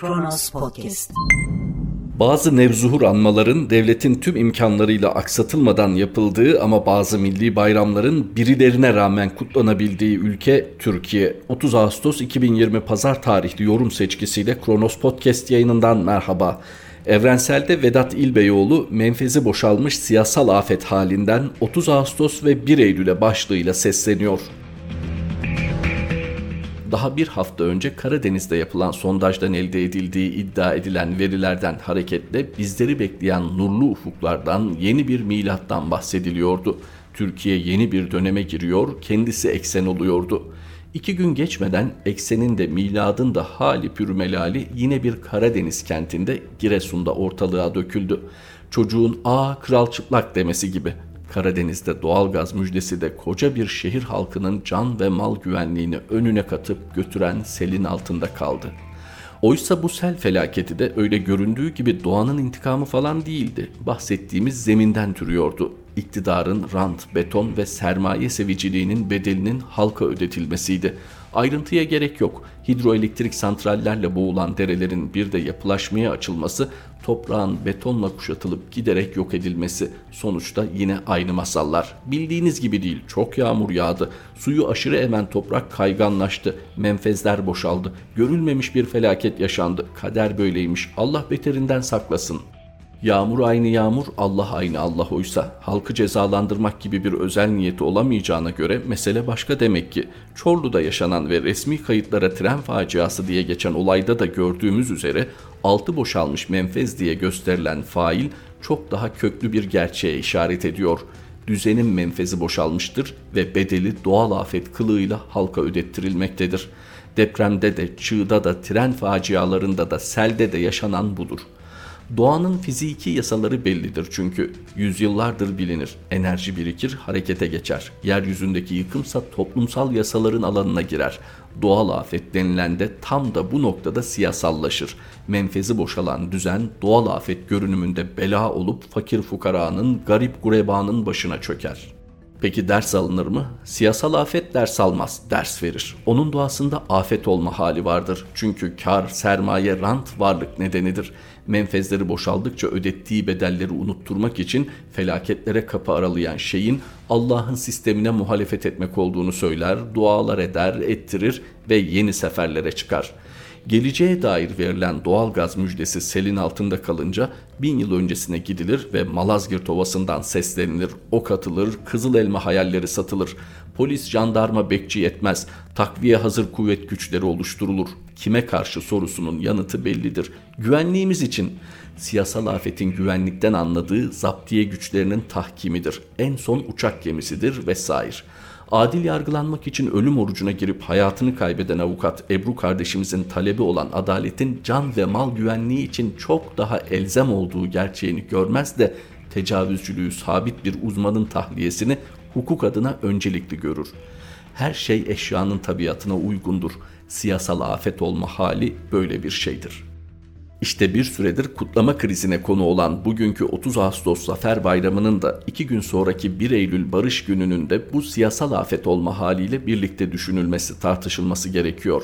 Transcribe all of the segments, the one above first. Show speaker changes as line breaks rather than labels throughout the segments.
Kronos Podcast.
Bazı nevzuhur anmaların devletin tüm imkanlarıyla aksatılmadan yapıldığı ama bazı milli bayramların birilerine rağmen kutlanabildiği ülke Türkiye. 30 Ağustos 2020 Pazar tarihli yorum seçkisiyle Kronos Podcast yayınından merhaba. Evrenselde Vedat İlbeyoğlu menfezi boşalmış siyasal afet halinden 30 Ağustos ve 1 Eylül'e başlığıyla sesleniyor daha bir hafta önce Karadeniz'de yapılan sondajdan elde edildiği iddia edilen verilerden hareketle bizleri bekleyen nurlu ufuklardan yeni bir milattan bahsediliyordu. Türkiye yeni bir döneme giriyor, kendisi eksen oluyordu. İki gün geçmeden eksenin de miladın da hali pürmelali yine bir Karadeniz kentinde Giresun'da ortalığa döküldü. Çocuğun aa kral çıplak demesi gibi Karadeniz'de doğalgaz müjdesi de koca bir şehir halkının can ve mal güvenliğini önüne katıp götüren selin altında kaldı. Oysa bu sel felaketi de öyle göründüğü gibi doğanın intikamı falan değildi. Bahsettiğimiz zeminden türüyordu. İktidarın rant, beton ve sermaye seviciliğinin bedelinin halka ödetilmesiydi. Ayrıntıya gerek yok. Hidroelektrik santrallerle boğulan derelerin bir de yapılaşmaya açılması, toprağın betonla kuşatılıp giderek yok edilmesi. Sonuçta yine aynı masallar. Bildiğiniz gibi değil. Çok yağmur yağdı. Suyu aşırı emen toprak kayganlaştı. Menfezler boşaldı. Görülmemiş bir felaket yaşandı. Kader böyleymiş. Allah beterinden saklasın.'' Yağmur aynı yağmur, Allah aynı Allah oysa halkı cezalandırmak gibi bir özel niyeti olamayacağına göre mesele başka demek ki. Çorlu'da yaşanan ve resmi kayıtlara tren faciası diye geçen olayda da gördüğümüz üzere altı boşalmış menfez diye gösterilen fail çok daha köklü bir gerçeğe işaret ediyor. Düzenin menfezi boşalmıştır ve bedeli doğal afet kılığıyla halka ödettirilmektedir. Depremde de, çığda da, tren facialarında da, selde de yaşanan budur.'' Doğanın fiziki yasaları bellidir çünkü yüzyıllardır bilinir. Enerji birikir, harekete geçer. Yeryüzündeki yıkımsa toplumsal yasaların alanına girer. Doğal afet denilen de tam da bu noktada siyasallaşır. Menfezi boşalan düzen doğal afet görünümünde bela olup fakir fukaranın, garip gurebanın başına çöker.'' Peki ders alınır mı? Siyasal afet ders almaz, ders verir. Onun doğasında afet olma hali vardır. Çünkü kar, sermaye, rant varlık nedenidir. Menfezleri boşaldıkça ödettiği bedelleri unutturmak için felaketlere kapı aralayan şeyin Allah'ın sistemine muhalefet etmek olduğunu söyler, dualar eder, ettirir ve yeni seferlere çıkar.'' Geleceğe dair verilen doğal gaz müjdesi selin altında kalınca bin yıl öncesine gidilir ve Malazgirt Ovası'ndan seslenilir, ok atılır, kızıl elma hayalleri satılır. Polis, jandarma bekçi yetmez, takviye hazır kuvvet güçleri oluşturulur. Kime karşı sorusunun yanıtı bellidir. Güvenliğimiz için siyasal afetin güvenlikten anladığı zaptiye güçlerinin tahkimidir. En son uçak gemisidir vesaire. Adil yargılanmak için ölüm orucuna girip hayatını kaybeden avukat Ebru kardeşimizin talebi olan adaletin can ve mal güvenliği için çok daha elzem olduğu gerçeğini görmez de tecavüzcülüğü sabit bir uzmanın tahliyesini hukuk adına öncelikli görür. Her şey eşyanın tabiatına uygundur. Siyasal afet olma hali böyle bir şeydir.'' İşte bir süredir kutlama krizine konu olan bugünkü 30 Ağustos Zafer Bayramı'nın da iki gün sonraki 1 Eylül Barış Günü'nün de bu siyasal afet olma haliyle birlikte düşünülmesi, tartışılması gerekiyor.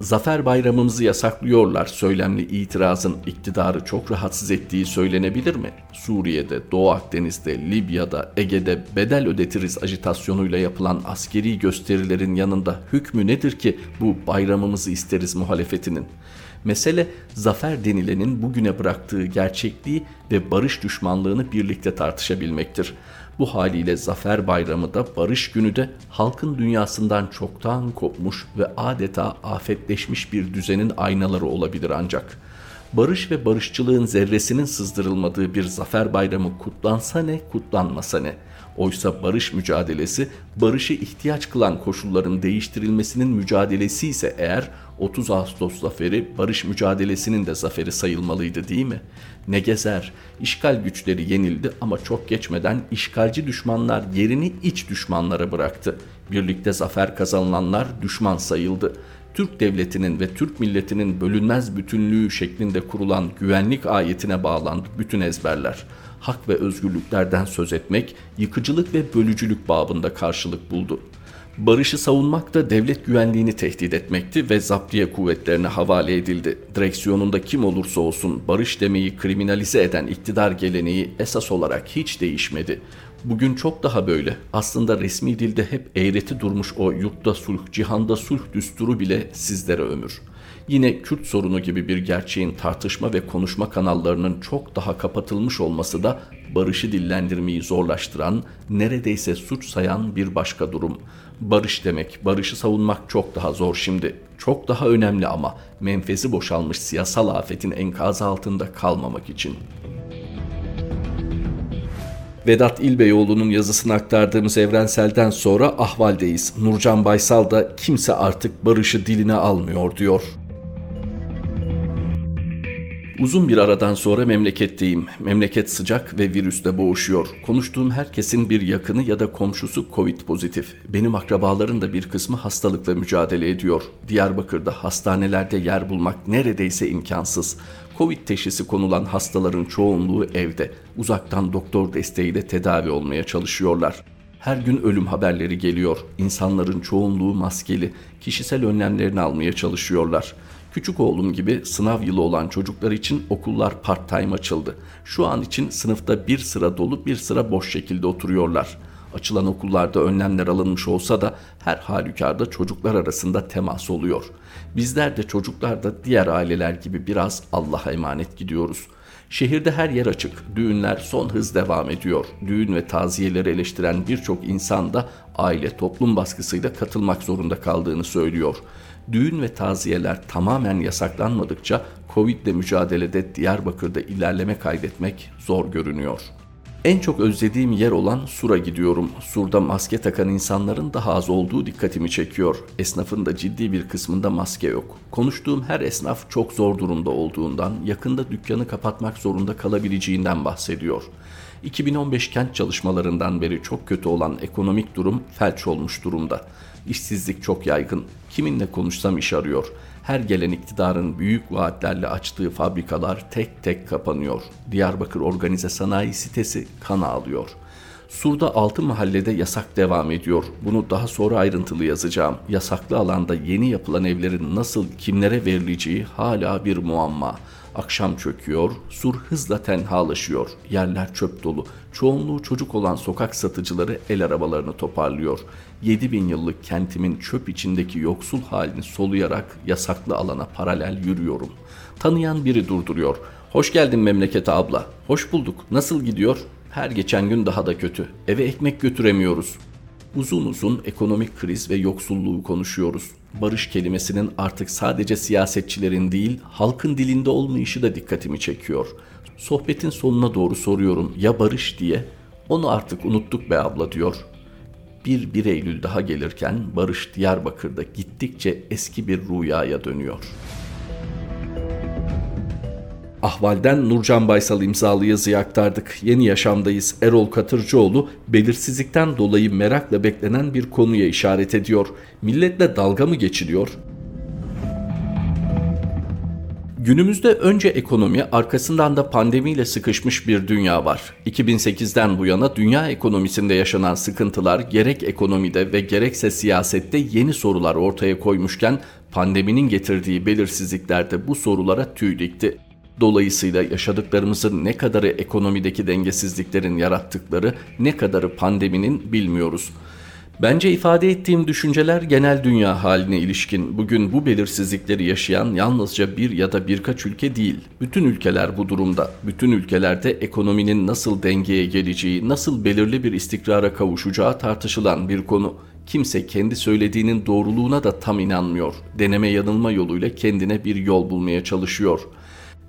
Zafer bayramımızı yasaklıyorlar söylemli itirazın iktidarı çok rahatsız ettiği söylenebilir mi? Suriye'de, Doğu Akdeniz'de, Libya'da, Ege'de bedel ödetiriz ajitasyonuyla yapılan askeri gösterilerin yanında hükmü nedir ki bu bayramımızı isteriz muhalefetinin? Mesele zafer denilenin bugüne bıraktığı gerçekliği ve barış düşmanlığını birlikte tartışabilmektir. Bu haliyle Zafer Bayramı da Barış Günü de halkın dünyasından çoktan kopmuş ve adeta afetleşmiş bir düzenin aynaları olabilir ancak. Barış ve barışçılığın zerresinin sızdırılmadığı bir Zafer Bayramı kutlansa ne, kutlanmasa ne?'' Oysa barış mücadelesi, barışı ihtiyaç kılan koşulların değiştirilmesinin mücadelesi ise eğer 30 Ağustos zaferi barış mücadelesinin de zaferi sayılmalıydı değil mi? Ne gezer, işgal güçleri yenildi ama çok geçmeden işgalci düşmanlar yerini iç düşmanlara bıraktı. Birlikte zafer kazanılanlar düşman sayıldı. Türk devletinin ve Türk milletinin bölünmez bütünlüğü şeklinde kurulan güvenlik ayetine bağlandı bütün ezberler hak ve özgürlüklerden söz etmek, yıkıcılık ve bölücülük babında karşılık buldu. Barışı savunmak da devlet güvenliğini tehdit etmekti ve zaptiye kuvvetlerine havale edildi. Direksiyonunda kim olursa olsun barış demeyi kriminalize eden iktidar geleneği esas olarak hiç değişmedi. Bugün çok daha böyle. Aslında resmi dilde hep eğreti durmuş o yurtta sulh, cihanda sulh düsturu bile sizlere ömür. Yine Kürt sorunu gibi bir gerçeğin tartışma ve konuşma kanallarının çok daha kapatılmış olması da barışı dillendirmeyi zorlaştıran, neredeyse suç sayan bir başka durum. Barış demek, barışı savunmak çok daha zor şimdi. Çok daha önemli ama menfezi boşalmış siyasal afetin enkazı altında kalmamak için. Vedat İlbeyoğlu'nun yazısını aktardığımız evrenselden sonra ahvaldeyiz. Nurcan Baysal da kimse artık barışı diline almıyor diyor. Uzun bir aradan sonra memleketteyim. Memleket sıcak ve virüsle boğuşuyor. Konuştuğum herkesin bir yakını ya da komşusu Covid pozitif. Benim akrabaların da bir kısmı hastalıkla mücadele ediyor. Diyarbakır'da hastanelerde yer bulmak neredeyse imkansız. Covid teşhisi konulan hastaların çoğunluğu evde. Uzaktan doktor desteğiyle tedavi olmaya çalışıyorlar. Her gün ölüm haberleri geliyor. İnsanların çoğunluğu maskeli, kişisel önlemlerini almaya çalışıyorlar. Küçük oğlum gibi sınav yılı olan çocuklar için okullar part-time açıldı. Şu an için sınıfta bir sıra dolu bir sıra boş şekilde oturuyorlar. Açılan okullarda önlemler alınmış olsa da her halükarda çocuklar arasında temas oluyor. Bizler de çocuklar da diğer aileler gibi biraz Allah'a emanet gidiyoruz.'' Şehirde her yer açık. Düğünler son hız devam ediyor. Düğün ve taziyeleri eleştiren birçok insan da aile toplum baskısıyla katılmak zorunda kaldığını söylüyor. Düğün ve taziyeler tamamen yasaklanmadıkça Covid ile mücadelede Diyarbakır'da ilerleme kaydetmek zor görünüyor. En çok özlediğim yer olan Sur'a gidiyorum. Sur'da maske takan insanların daha az olduğu dikkatimi çekiyor. Esnafın da ciddi bir kısmında maske yok. Konuştuğum her esnaf çok zor durumda olduğundan, yakında dükkanı kapatmak zorunda kalabileceğinden bahsediyor. 2015 kent çalışmalarından beri çok kötü olan ekonomik durum felç olmuş durumda. İşsizlik çok yaygın. Kiminle konuşsam iş arıyor. Her gelen iktidarın büyük vaatlerle açtığı fabrikalar tek tek kapanıyor. Diyarbakır Organize Sanayi sitesi kan ağlıyor. Sur'da 6 mahallede yasak devam ediyor. Bunu daha sonra ayrıntılı yazacağım. Yasaklı alanda yeni yapılan evlerin nasıl kimlere verileceği hala bir muamma. Akşam çöküyor, sur hızla tenhalaşıyor. Yerler çöp dolu. Çoğunluğu çocuk olan sokak satıcıları el arabalarını toparlıyor. 7000 yıllık kentimin çöp içindeki yoksul halini soluyarak yasaklı alana paralel yürüyorum. Tanıyan biri durduruyor. Hoş geldin memlekete abla. Hoş bulduk. Nasıl gidiyor? Her geçen gün daha da kötü. Eve ekmek götüremiyoruz. Uzun uzun ekonomik kriz ve yoksulluğu konuşuyoruz. Barış kelimesinin artık sadece siyasetçilerin değil, halkın dilinde olmayışı da dikkatimi çekiyor. Sohbetin sonuna doğru soruyorum ya barış diye. Onu artık unuttuk be abla diyor. Bir 1 Eylül daha gelirken Barış Diyarbakır'da gittikçe eski bir rüyaya dönüyor.'' Ahval'den Nurcan Baysal imzalı yazıyı aktardık. Yeni yaşamdayız. Erol Katırcıoğlu belirsizlikten dolayı merakla beklenen bir konuya işaret ediyor. Milletle dalga mı geçiliyor? Günümüzde önce ekonomi, arkasından da pandemiyle sıkışmış bir dünya var. 2008'den bu yana dünya ekonomisinde yaşanan sıkıntılar gerek ekonomide ve gerekse siyasette yeni sorular ortaya koymuşken pandeminin getirdiği belirsizlikler de bu sorulara tüy dikti. Dolayısıyla yaşadıklarımızın ne kadarı ekonomideki dengesizliklerin yarattıkları, ne kadarı pandeminin bilmiyoruz. Bence ifade ettiğim düşünceler genel dünya haline ilişkin. Bugün bu belirsizlikleri yaşayan yalnızca bir ya da birkaç ülke değil. Bütün ülkeler bu durumda. Bütün ülkelerde ekonominin nasıl dengeye geleceği, nasıl belirli bir istikrara kavuşacağı tartışılan bir konu. Kimse kendi söylediğinin doğruluğuna da tam inanmıyor. Deneme yanılma yoluyla kendine bir yol bulmaya çalışıyor.''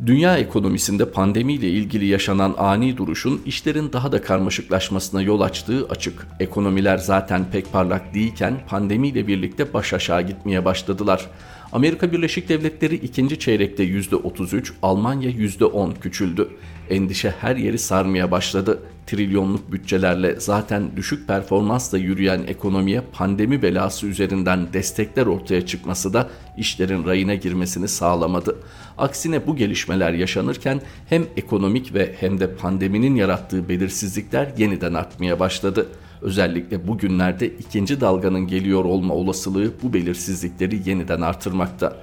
Dünya ekonomisinde pandemiyle ilgili yaşanan ani duruşun işlerin daha da karmaşıklaşmasına yol açtığı açık. Ekonomiler zaten pek parlak değilken pandemiyle birlikte baş aşağı gitmeye başladılar. Amerika Birleşik Devletleri ikinci çeyrekte %33, Almanya %10 küçüldü. Endişe her yeri sarmaya başladı. Trilyonluk bütçelerle zaten düşük performansla yürüyen ekonomiye pandemi belası üzerinden destekler ortaya çıkması da işlerin rayına girmesini sağlamadı. Aksine bu gelişmeler yaşanırken hem ekonomik ve hem de pandeminin yarattığı belirsizlikler yeniden artmaya başladı. Özellikle bugünlerde ikinci dalganın geliyor olma olasılığı bu belirsizlikleri yeniden artırmakta.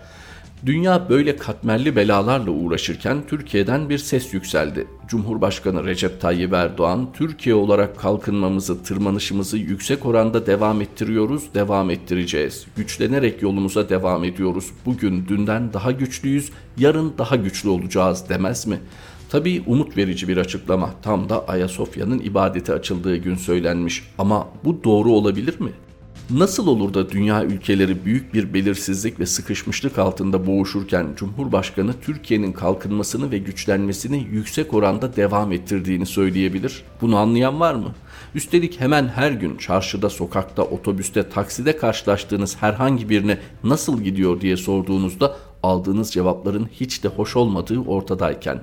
Dünya böyle katmerli belalarla uğraşırken Türkiye'den bir ses yükseldi. Cumhurbaşkanı Recep Tayyip Erdoğan, Türkiye olarak kalkınmamızı, tırmanışımızı yüksek oranda devam ettiriyoruz, devam ettireceğiz. Güçlenerek yolumuza devam ediyoruz. Bugün dünden daha güçlüyüz, yarın daha güçlü olacağız demez mi? Tabii umut verici bir açıklama. Tam da Ayasofya'nın ibadeti açıldığı gün söylenmiş. Ama bu doğru olabilir mi? Nasıl olur da dünya ülkeleri büyük bir belirsizlik ve sıkışmışlık altında boğuşurken Cumhurbaşkanı Türkiye'nin kalkınmasını ve güçlenmesini yüksek oranda devam ettirdiğini söyleyebilir? Bunu anlayan var mı? Üstelik hemen her gün çarşıda, sokakta, otobüste, takside karşılaştığınız herhangi birine nasıl gidiyor diye sorduğunuzda aldığınız cevapların hiç de hoş olmadığı ortadayken,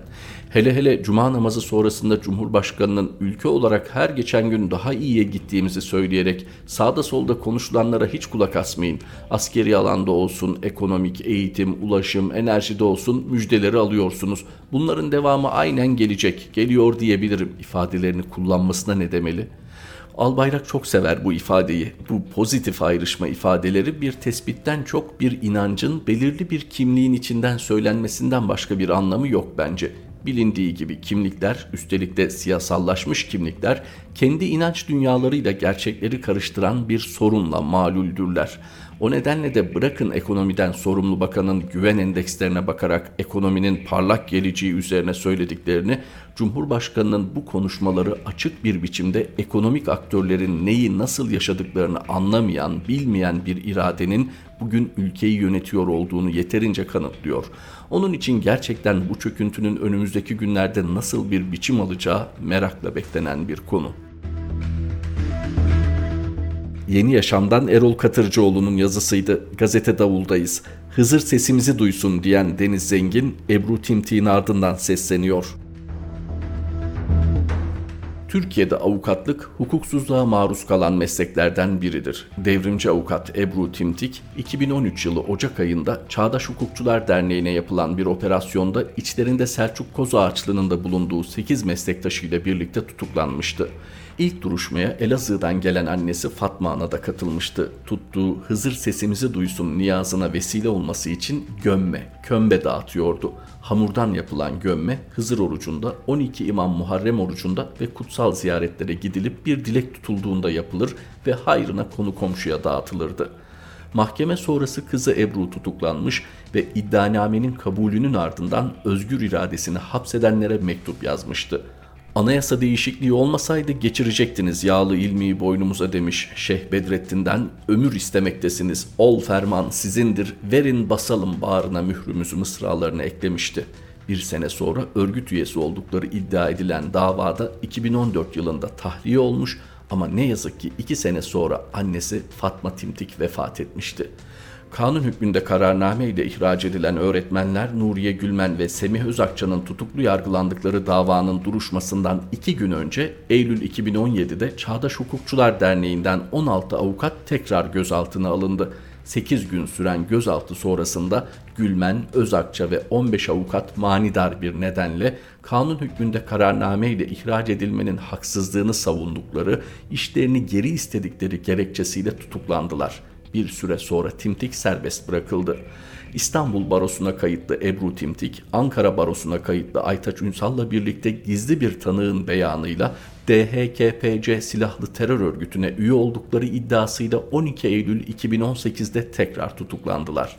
hele hele cuma namazı sonrasında Cumhurbaşkanı'nın ülke olarak her geçen gün daha iyiye gittiğimizi söyleyerek sağda solda konuşulanlara hiç kulak asmayın. Askeri alanda olsun, ekonomik, eğitim, ulaşım, enerjide olsun müjdeleri alıyorsunuz. Bunların devamı aynen gelecek, geliyor diyebilirim ifadelerini kullanmasına ne demeli?'' Albayrak çok sever bu ifadeyi. Bu pozitif ayrışma ifadeleri bir tespitten çok bir inancın belirli bir kimliğin içinden söylenmesinden başka bir anlamı yok bence. Bilindiği gibi kimlikler, üstelik de siyasallaşmış kimlikler, kendi inanç dünyalarıyla gerçekleri karıştıran bir sorunla maluldürler. O nedenle de bırakın ekonomiden sorumlu bakanın güven endekslerine bakarak ekonominin parlak geleceği üzerine söylediklerini, Cumhurbaşkanının bu konuşmaları açık bir biçimde ekonomik aktörlerin neyi nasıl yaşadıklarını anlamayan, bilmeyen bir iradenin bugün ülkeyi yönetiyor olduğunu yeterince kanıtlıyor. Onun için gerçekten bu çöküntünün önümüzdeki günlerde nasıl bir biçim alacağı merakla beklenen bir konu. Yeni Yaşam'dan Erol Katırcıoğlu'nun yazısıydı. Gazete Davul'dayız. Hızır sesimizi duysun diyen Deniz Zengin, Ebru Timtik'in ardından sesleniyor. Türkiye'de avukatlık hukuksuzluğa maruz kalan mesleklerden biridir. Devrimci avukat Ebru Timtik, 2013 yılı Ocak ayında Çağdaş Hukukçular Derneği'ne yapılan bir operasyonda içlerinde Selçuk Kozağaçlı'nın da bulunduğu 8 meslektaşıyla birlikte tutuklanmıştı. İlk duruşmaya Elazığ'dan gelen annesi Fatma Ana da katılmıştı. Tuttuğu Hızır sesimizi duysun niyazına vesile olması için gömme, kömbe dağıtıyordu. Hamurdan yapılan gömme Hızır orucunda, 12 İmam Muharrem orucunda ve kutsal ziyaretlere gidilip bir dilek tutulduğunda yapılır ve hayrına konu komşuya dağıtılırdı. Mahkeme sonrası kızı Ebru tutuklanmış ve iddianamenin kabulünün ardından özgür iradesini hapsedenlere mektup yazmıştı. Anayasa değişikliği olmasaydı geçirecektiniz yağlı ilmiyi boynumuza demiş Şeyh Bedrettin'den ömür istemektesiniz ol ferman sizindir verin basalım bağrına mührümüzü mısralarını eklemişti. Bir sene sonra örgüt üyesi oldukları iddia edilen davada 2014 yılında tahliye olmuş ama ne yazık ki iki sene sonra annesi Fatma Timtik vefat etmişti. Kanun hükmünde kararname ile ihraç edilen öğretmenler Nuriye Gülmen ve Semih Özakça'nın tutuklu yargılandıkları davanın duruşmasından iki gün önce Eylül 2017'de Çağdaş Hukukçular Derneği'nden 16 avukat tekrar gözaltına alındı. 8 gün süren gözaltı sonrasında Gülmen, Özakça ve 15 avukat manidar bir nedenle kanun hükmünde kararname ile ihraç edilmenin haksızlığını savundukları, işlerini geri istedikleri gerekçesiyle tutuklandılar bir süre sonra Timtik serbest bırakıldı. İstanbul Barosu'na kayıtlı Ebru Timtik, Ankara Barosu'na kayıtlı Aytaç Ünsal'la birlikte gizli bir tanığın beyanıyla DHKPC silahlı terör örgütüne üye oldukları iddiasıyla 12 Eylül 2018'de tekrar tutuklandılar.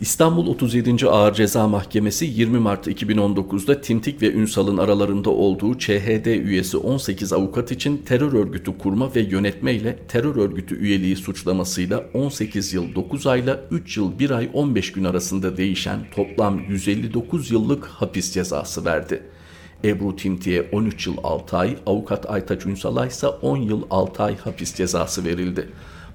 İstanbul 37. Ağır Ceza Mahkemesi 20 Mart 2019'da Timtik ve Ünsal'ın aralarında olduğu ÇHD üyesi 18 avukat için terör örgütü kurma ve yönetme ile terör örgütü üyeliği suçlamasıyla 18 yıl 9 ayla 3 yıl 1 ay 15 gün arasında değişen toplam 159 yıllık hapis cezası verdi. Ebru Timtik'e 13 yıl 6 ay, avukat Aytaç Ünsal'a ise 10 yıl 6 ay hapis cezası verildi.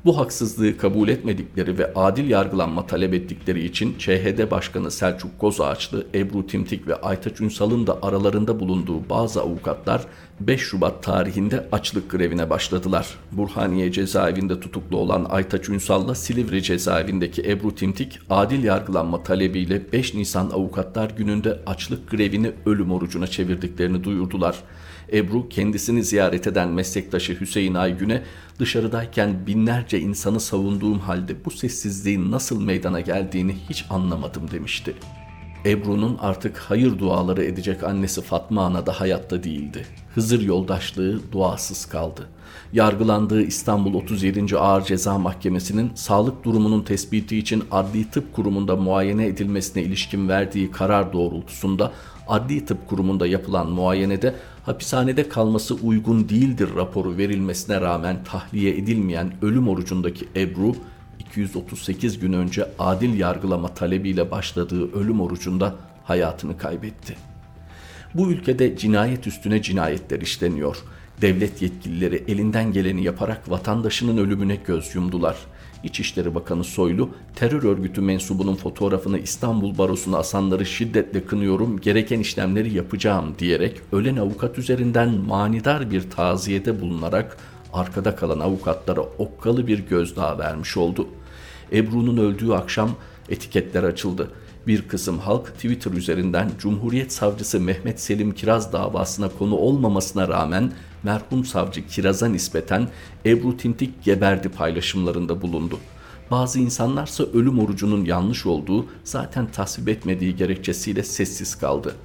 Bu haksızlığı kabul etmedikleri ve adil yargılanma talep ettikleri için ÇHD Başkanı Selçuk Kozağaçlı, Ebru Timtik ve Aytaç Ünsal'ın da aralarında bulunduğu bazı avukatlar 5 Şubat tarihinde açlık grevine başladılar. Burhaniye cezaevinde tutuklu olan Aytaç Ünsal'la Silivri cezaevindeki Ebru Timtik adil yargılanma talebiyle 5 Nisan Avukatlar Günü'nde açlık grevini ölüm orucuna çevirdiklerini duyurdular. Ebru kendisini ziyaret eden meslektaşı Hüseyin Aygün'e dışarıdayken binlerce insanı savunduğum halde bu sessizliğin nasıl meydana geldiğini hiç anlamadım demişti. Ebru'nun artık hayır duaları edecek annesi Fatma Ana da hayatta değildi. Hızır yoldaşlığı duasız kaldı. Yargılandığı İstanbul 37. Ağır Ceza Mahkemesi'nin sağlık durumunun tespiti için Adli Tıp Kurumu'nda muayene edilmesine ilişkin verdiği karar doğrultusunda Adli Tıp Kurumu'nda yapılan muayenede hapishanede kalması uygun değildir raporu verilmesine rağmen tahliye edilmeyen ölüm orucundaki Ebru 238 gün önce adil yargılama talebiyle başladığı ölüm orucunda hayatını kaybetti. Bu ülkede cinayet üstüne cinayetler işleniyor. Devlet yetkilileri elinden geleni yaparak vatandaşının ölümüne göz yumdular. İçişleri Bakanı Soylu, terör örgütü mensubunun fotoğrafını İstanbul Barosu'na asanları şiddetle kınıyorum, gereken işlemleri yapacağım diyerek ölen avukat üzerinden manidar bir taziyede bulunarak arkada kalan avukatlara okkalı bir gözdağı vermiş oldu. Ebru'nun öldüğü akşam etiketler açıldı. Bir kısım halk Twitter üzerinden Cumhuriyet Savcısı Mehmet Selim Kiraz davasına konu olmamasına rağmen merhum savcı Kiraz'a nispeten Ebru Tintik geberdi paylaşımlarında bulundu. Bazı insanlarsa ölüm orucunun yanlış olduğu zaten tasvip etmediği gerekçesiyle sessiz kaldı.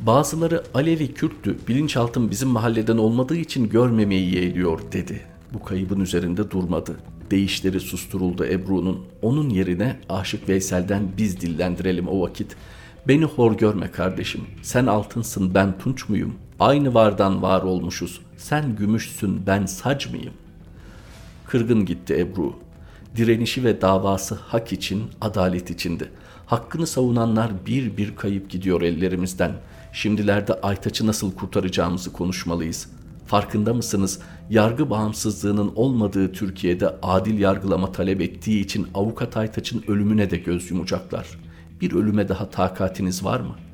Bazıları Alevi Kürttü, bilinçaltım bizim mahalleden olmadığı için görmemeyi yeğliyor dedi. Bu kaybın üzerinde durmadı. Değişleri susturuldu Ebru'nun. Onun yerine Aşık Veysel'den biz dillendirelim o vakit. Beni hor görme kardeşim. Sen altınsın ben tunç muyum? Aynı vardan var olmuşuz. Sen gümüşsün ben sac mıyım? Kırgın gitti Ebru. Direnişi ve davası hak için, adalet içindi. Hakkını savunanlar bir bir kayıp gidiyor ellerimizden. Şimdilerde Aytaç'ı nasıl kurtaracağımızı konuşmalıyız. Farkında mısınız? Yargı bağımsızlığının olmadığı Türkiye'de adil yargılama talep ettiği için avukat Aytaç'ın ölümüne de göz yumacaklar. Bir ölüme daha takatiniz var mı?''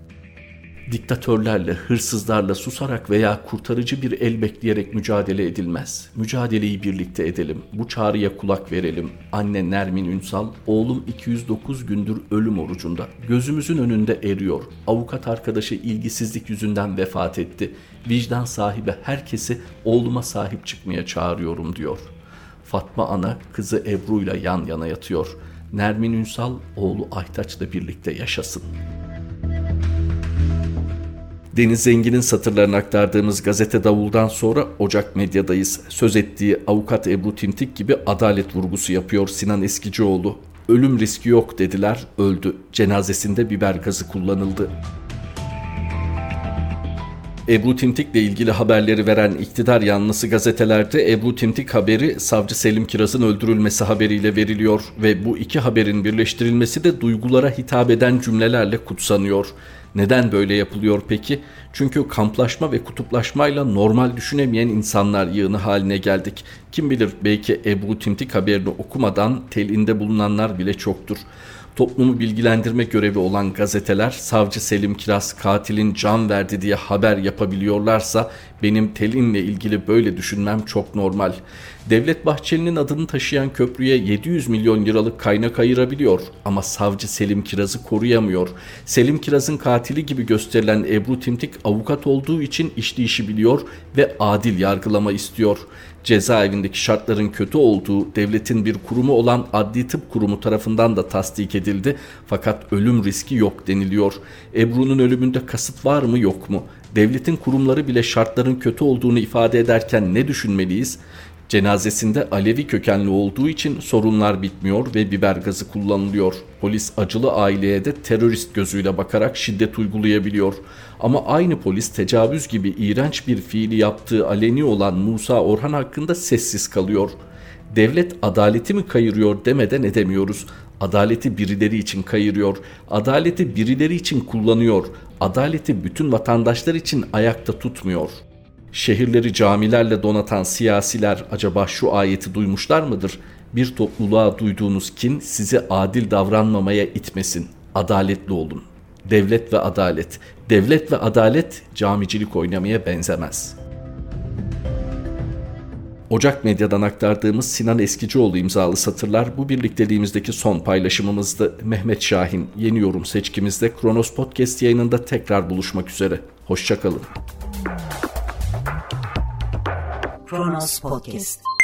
Diktatörlerle, hırsızlarla susarak veya kurtarıcı bir el bekleyerek mücadele edilmez. Mücadeleyi birlikte edelim. Bu çağrıya kulak verelim. Anne Nermin Ünsal, oğlum 209 gündür ölüm orucunda. Gözümüzün önünde eriyor. Avukat arkadaşı ilgisizlik yüzünden vefat etti. Vicdan sahibi herkesi oğluma sahip çıkmaya çağırıyorum diyor. Fatma ana kızı Ebru ile yan yana yatıyor. Nermin Ünsal oğlu Aytaç'la birlikte yaşasın.'' Deniz Zengin'in satırlarını aktardığımız gazete davuldan sonra Ocak Medya'dayız. Söz ettiği avukat Ebru Tintik gibi adalet vurgusu yapıyor Sinan Eskicioğlu. Ölüm riski yok dediler, öldü. Cenazesinde biber gazı kullanıldı. Ebru Tintik'le ilgili haberleri veren iktidar yanlısı gazetelerde Ebru Tintik haberi savcı Selim Kiraz'ın öldürülmesi haberiyle veriliyor ve bu iki haberin birleştirilmesi de duygulara hitap eden cümlelerle kutsanıyor. Neden böyle yapılıyor peki? Çünkü kamplaşma ve kutuplaşmayla normal düşünemeyen insanlar yığını haline geldik. Kim bilir belki Ebru Tintik haberini okumadan telinde bulunanlar bile çoktur toplumu bilgilendirme görevi olan gazeteler savcı Selim Kiraz katilin can verdi diye haber yapabiliyorlarsa benim Telin'le ilgili böyle düşünmem çok normal. Devlet Bahçeli'nin adını taşıyan köprüye 700 milyon liralık kaynak ayırabiliyor ama savcı Selim Kiraz'ı koruyamıyor. Selim Kiraz'ın katili gibi gösterilen Ebru Timtik avukat olduğu için işleyişi biliyor ve adil yargılama istiyor cezaevindeki şartların kötü olduğu devletin bir kurumu olan Adli Tıp Kurumu tarafından da tasdik edildi. Fakat ölüm riski yok deniliyor. Ebru'nun ölümünde kasıt var mı yok mu? Devletin kurumları bile şartların kötü olduğunu ifade ederken ne düşünmeliyiz? Cenazesinde Alevi kökenli olduğu için sorunlar bitmiyor ve biber gazı kullanılıyor. Polis acılı aileye de terörist gözüyle bakarak şiddet uygulayabiliyor. Ama aynı polis tecavüz gibi iğrenç bir fiili yaptığı aleni olan Musa Orhan hakkında sessiz kalıyor. Devlet adaleti mi kayırıyor demeden edemiyoruz. Adaleti birileri için kayırıyor. Adaleti birileri için kullanıyor. Adaleti bütün vatandaşlar için ayakta tutmuyor.'' Şehirleri camilerle donatan siyasiler acaba şu ayeti duymuşlar mıdır? Bir topluluğa duyduğunuz kin sizi adil davranmamaya itmesin. Adaletli olun. Devlet ve adalet. Devlet ve adalet camicilik oynamaya benzemez.'' Ocak Medya'dan aktardığımız Sinan Eskicioğlu imzalı satırlar bu birlikteliğimizdeki son paylaşımımızdı. Mehmet Şahin yeni yorum seçkimizde Kronos Podcast yayınında tekrar buluşmak üzere. Hoşçakalın.
Kronos Podcast